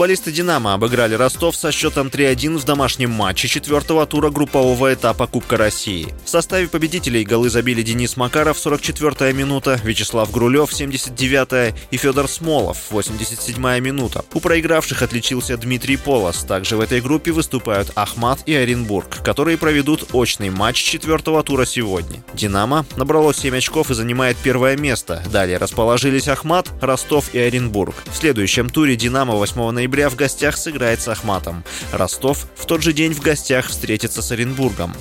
Футболисты «Динамо» обыграли Ростов со счетом 3-1 в домашнем матче четвертого тура группового этапа Кубка России. В составе победителей голы забили Денис Макаров 44-я минута, Вячеслав Грулев 79-я и Федор Смолов 87-я минута. У проигравших отличился Дмитрий Полос. Также в этой группе выступают Ахмат и Оренбург, которые проведут очный матч четвертого тура сегодня. «Динамо» набрало 7 очков и занимает первое место. Далее расположились Ахмат, Ростов и Оренбург. В следующем туре «Динамо» 8 ноября в гостях сыграет с Ахматом. Ростов в тот же день в гостях встретится с Оренбургом.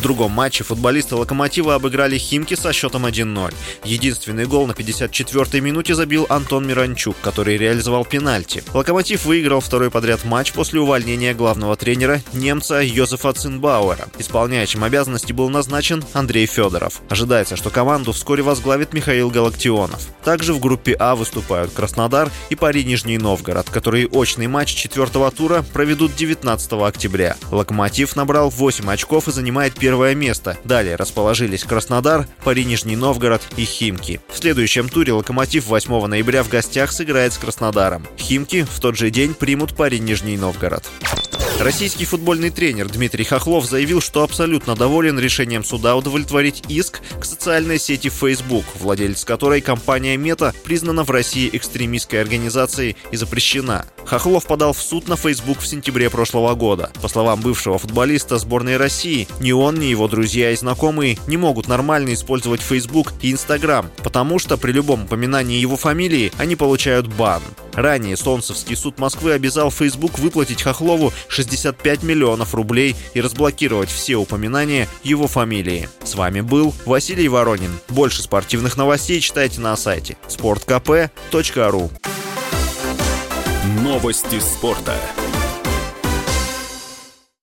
В другом матче футболисты «Локомотива» обыграли «Химки» со счетом 1-0. Единственный гол на 54-й минуте забил Антон Миранчук, который реализовал пенальти. «Локомотив» выиграл второй подряд матч после увольнения главного тренера немца Йозефа Цинбауэра. Исполняющим обязанности был назначен Андрей Федоров. Ожидается, что команду вскоре возглавит Михаил Галактионов. Также в группе А выступают Краснодар и Пари Нижний Новгород, которые очный матч четвертого тура проведут 19 октября. «Локомотив» набрал 8 очков и занимает первое первое место. Далее расположились Краснодар, Пари Нижний Новгород и Химки. В следующем туре «Локомотив» 8 ноября в гостях сыграет с Краснодаром. Химки в тот же день примут Пари Нижний Новгород. Российский футбольный тренер Дмитрий Хохлов заявил, что абсолютно доволен решением суда удовлетворить иск к социальной сети Facebook, владелец которой компания Мета признана в России экстремистской организацией и запрещена. Хохлов подал в суд на Facebook в сентябре прошлого года. По словам бывшего футболиста сборной России, ни он, ни его друзья и знакомые не могут нормально использовать Facebook и Instagram, потому что при любом упоминании его фамилии они получают бан. Ранее Солнцевский суд Москвы обязал Facebook выплатить Хохлову 65 миллионов рублей и разблокировать все упоминания его фамилии. С вами был Василий Воронин. Больше спортивных новостей читайте на сайте sportkp.ru Новости спорта.